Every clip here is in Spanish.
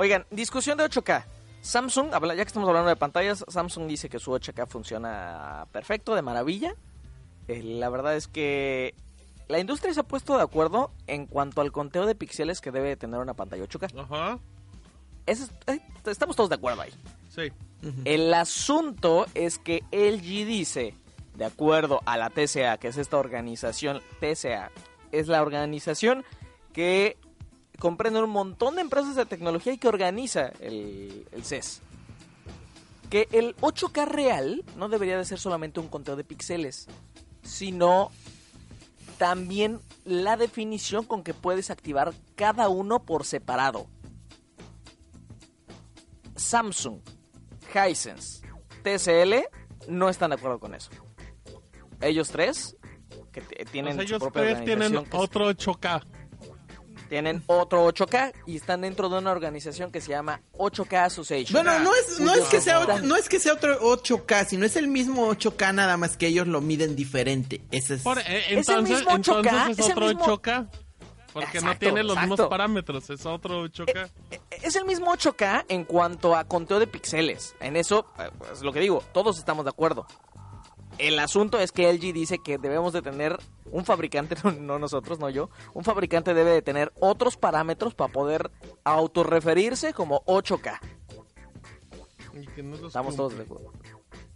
Oigan, discusión de 8K. Samsung, ya que estamos hablando de pantallas, Samsung dice que su 8K funciona perfecto, de maravilla. Eh, la verdad es que la industria se ha puesto de acuerdo en cuanto al conteo de píxeles que debe tener una pantalla 8K. Ajá. Es- eh, estamos todos de acuerdo ahí. Sí. El asunto es que LG dice, de acuerdo a la TCA, que es esta organización, TCA, es la organización que comprende un montón de empresas de tecnología y que organiza el, el CES. Que el 8K real no debería de ser solamente un conteo de píxeles, sino también la definición con que puedes activar cada uno por separado. Samsung, Hisense, TCL no están de acuerdo con eso. Ellos tres, que tienen Pues su ellos propia tres tienen otro 8K. Tienen otro 8K y están dentro de una organización que se llama 8K Association. Bueno, no es, no es que sea no es que sea otro 8K, sino es el mismo 8K nada más que ellos lo miden diferente. Ese es Por- eh, Es el entonces, mismo 8K, entonces es es el otro mismo- 8K. Porque no Exacto, tiene los exacto. mismos parámetros, es otro 8K. Es el mismo 8K en cuanto a conteo de píxeles. En eso, eh, es lo que digo, todos estamos de acuerdo. El asunto es que LG dice que debemos de tener un fabricante, no, no nosotros, no yo, un fabricante debe de tener otros parámetros para poder autorreferirse como 8K. Y que no los Estamos todos de acuerdo.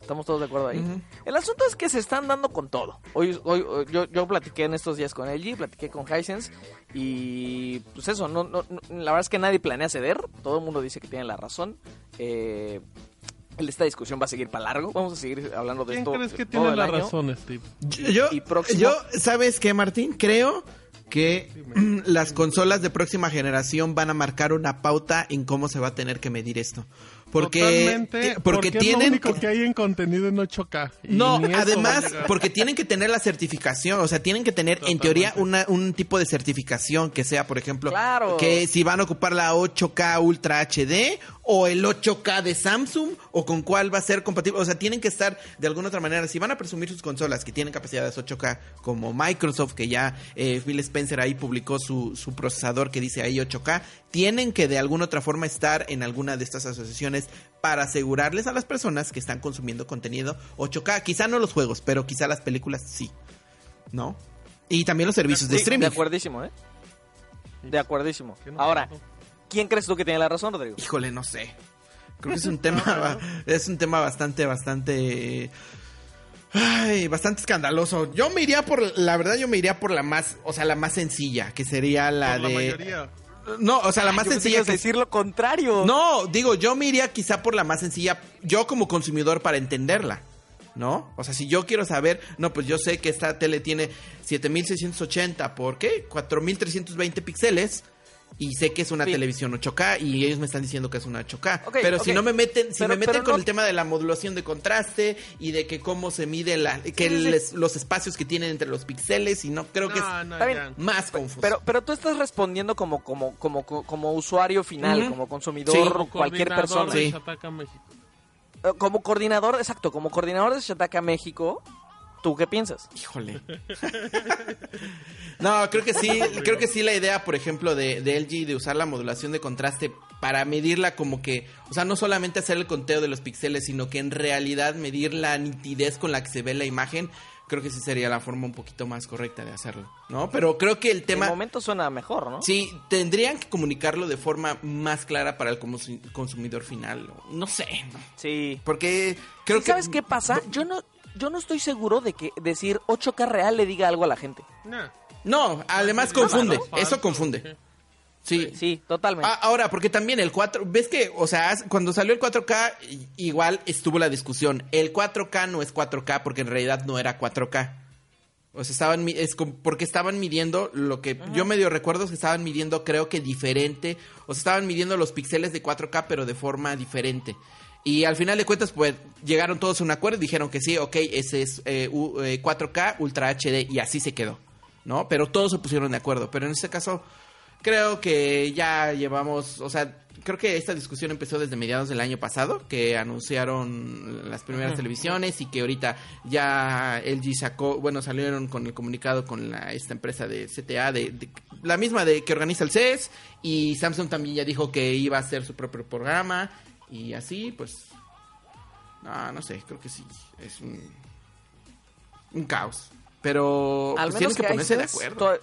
Estamos todos de acuerdo ahí. El asunto es que se están dando con todo. Hoy, hoy, hoy- yo, yo platiqué en estos días con LG, platiqué con Hisense y pues eso, no, no, no- la verdad es que nadie planea ceder. Todo el mundo dice que tiene la razón. Eh, esta discusión va a seguir para largo. Vamos a seguir hablando de ¿Quién esto. crees que todo tiene el la año. razón, Steve? Yo, Y próximo- yo, ¿sabes qué, Martín? Creo que las consolas de próxima generación van a marcar una pauta en cómo se va a tener que medir esto. Porque, Totalmente, eh, porque, es lo tienen único que- que hay en contenido en 8K. y No, además, porque tienen que tener la certificación, o sea, tienen que tener en teoría una, un tipo de certificación que sea, por ejemplo, Claro. que si van a ocupar la 8K Ultra HD o el 8K de Samsung o con cuál va a ser compatible, o sea, tienen que estar de alguna otra manera, si van a presumir sus consolas que tienen capacidades 8K como Microsoft, que ya eh, Phil Spencer ahí publicó su, su procesador que dice ahí 8K, tienen que de alguna otra forma estar en alguna de estas asociaciones para asegurarles a las personas que están consumiendo contenido 8K. Quizá no los juegos, pero quizá las películas sí. ¿No? Y también los servicios de streaming. De acuerdísimo, ¿eh? De acuerdísimo. ¿Qué no Ahora? ¿quién crees tú que tiene la razón, Rodrigo? Híjole, no sé. Creo que es un tema es un tema bastante bastante ay, bastante escandaloso. Yo me iría por la verdad yo me iría por la más, o sea, la más sencilla, que sería la Por la de mayoría. No, o sea, la más yo que sencilla que decir lo contrario. No, digo, yo me iría quizá por la más sencilla, yo como consumidor para entenderla, ¿no? O sea, si yo quiero saber, no, pues yo sé que esta tele tiene 7680 por qué? 4320 píxeles y sé que es una Sí. televisión 8K y ellos me están diciendo que es una 8K. Ok, pero si no me meten, si Pero- me meten con no- el tema de la modulación de contraste y de que cómo se mide la que Sí, sí, sí. les- los espacios que tienen entre los píxeles y no creo que es No, más confuso. Pero, pero tú estás respondiendo como, como, como, como, como usuario final, como consumidor, Sí. Como cualquier persona. de Sí. Shataka México. Eh, Como coordinador, exacto, como coordinador de Shataka México, ¿tú qué piensas? Híjole. no, creo que sí, creo que sí la idea, por ejemplo, de, de LG de usar la modulación de contraste para medirla como que, o sea, no solamente hacer el conteo de los píxeles, sino que en realidad medir la nitidez con la que se ve la imagen, creo que sí sería la forma un poquito más correcta de hacerlo, ¿no? Pero creo que el tema... De momento suena mejor, ¿no? Sí, tendrían que comunicarlo de forma más clara para el consu- consumidor final. No sé, Sí. porque creo ¿Sí que... ¿Sabes qué pasa? Yo no, yo no estoy seguro de que decir 8K real le diga algo a la gente. Nah. No, además No, confunde, no, eso confunde. Sí. Sí, totalmente. Ah, ahora, porque también el 4, ves que, o sea, cuando salió el 4K, i- igual estuvo la discusión. El 4K no es 4K porque en realidad no era 4K. O sea, estaban es como- porque estaban midiendo lo que yo medio recuerdo es que estaban midiendo creo que diferente, o sea, estaban midiendo los píxeles de 4K pero de forma diferente. Y al final de cuentas pues llegaron todos a un acuerdo y dijeron que sí, ok, ese es eh, U- eh, 4K Ultra HD y así se quedó, ¿no? Pero todos se pusieron de acuerdo, pero en este caso creo que ya llevamos, o sea, creo que esta discusión empezó desde mediados del año pasado, que anunciaron las primeras televisiones y que ahorita ya LG sacó, bueno, salieron con el comunicado con la, esta empresa de CTA, de, de- la misma de que organiza el CES, y Samsung también ya dijo que iba a hacer su propio programa, y así, pues, no, no sé, creo que sí, es un, un caos. Pero Al pues, menos tienen que ponerse de acuerdo. to-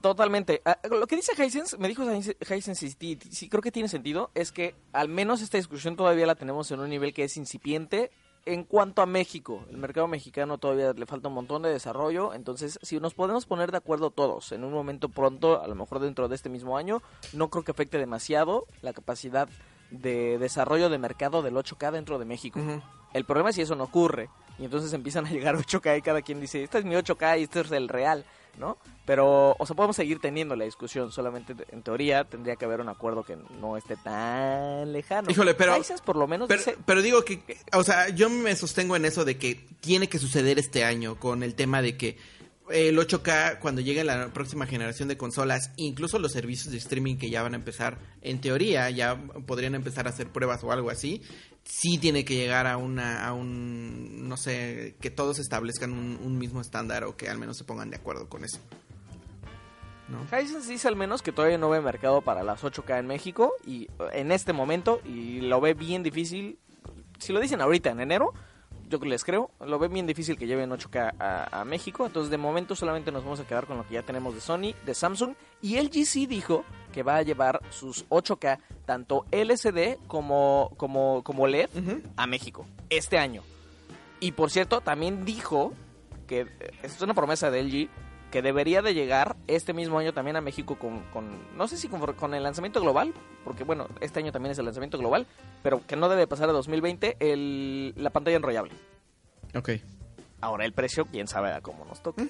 Totalmente. Ah, Lo que dice Hisense, me dijo Hisense sí, sí creo que tiene sentido, es que al menos esta discusión todavía la tenemos en un nivel que es incipiente en cuanto a México. El mercado mexicano todavía le falta un montón de desarrollo, entonces si nos podemos poner de acuerdo todos en un momento pronto, a lo mejor dentro de este mismo año, no creo que afecte demasiado la capacidad de desarrollo de mercado del 8K dentro de México. El problema es si eso no ocurre. Y entonces empiezan a llegar 8K y cada quien dice, este es mi 8K y este es el real, ¿no? Pero, o sea, podemos seguir teniendo la discusión. Solamente en teoría tendría que haber un acuerdo que no esté tan lejano. Híjole, pero- Hisense por lo menos Pero, dice, pero digo que, o sea, yo me sostengo en eso de que tiene que suceder este año con el tema de que el 8K cuando llegue la próxima generación de consolas, incluso los servicios de streaming que ya van a empezar, en teoría ya podrían empezar a hacer pruebas o algo así, sí tiene que llegar a una, a un, no sé, que todos establezcan un, mismo estándar o que al menos se pongan de acuerdo con eso. ¿No? Dice al menos que todavía no ve mercado para las 8K en México y en este momento y lo ve bien difícil. Si lo dicen ahorita en enero, yo les creo, lo ve bien difícil que lleven 8K a, a México. Entonces de momento solamente nos vamos a quedar con lo que ya tenemos de Sony, de Samsung y LG sí dijo que va a llevar sus 8K tanto LCD como como como LED a México este año. Y por cierto, también dijo que eh, esto es una promesa de LG que debería de llegar este mismo año también a México con, con no sé si con, con el lanzamiento global, porque bueno, este año también es el lanzamiento global, pero que no debe pasar a 2020 el, la pantalla enrollable. Ok, Ahora el precio, quién sabe a cómo nos toca,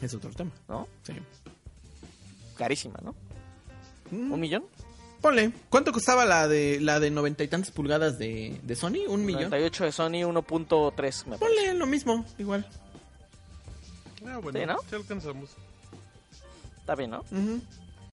es otro tema. ¿no? Sí. Carísima, ¿no? Mm. ¿Un millón? Ponle, ¿cuánto costaba la de la de noventa y tantas pulgadas de, de Sony? ¿Un millón? 98 de Sony, 1.3 me parece. Ponle lo mismo, igual. Ah, bueno, Sí, ¿no? sí alcanzamos. Está bien, ¿no? Ujú.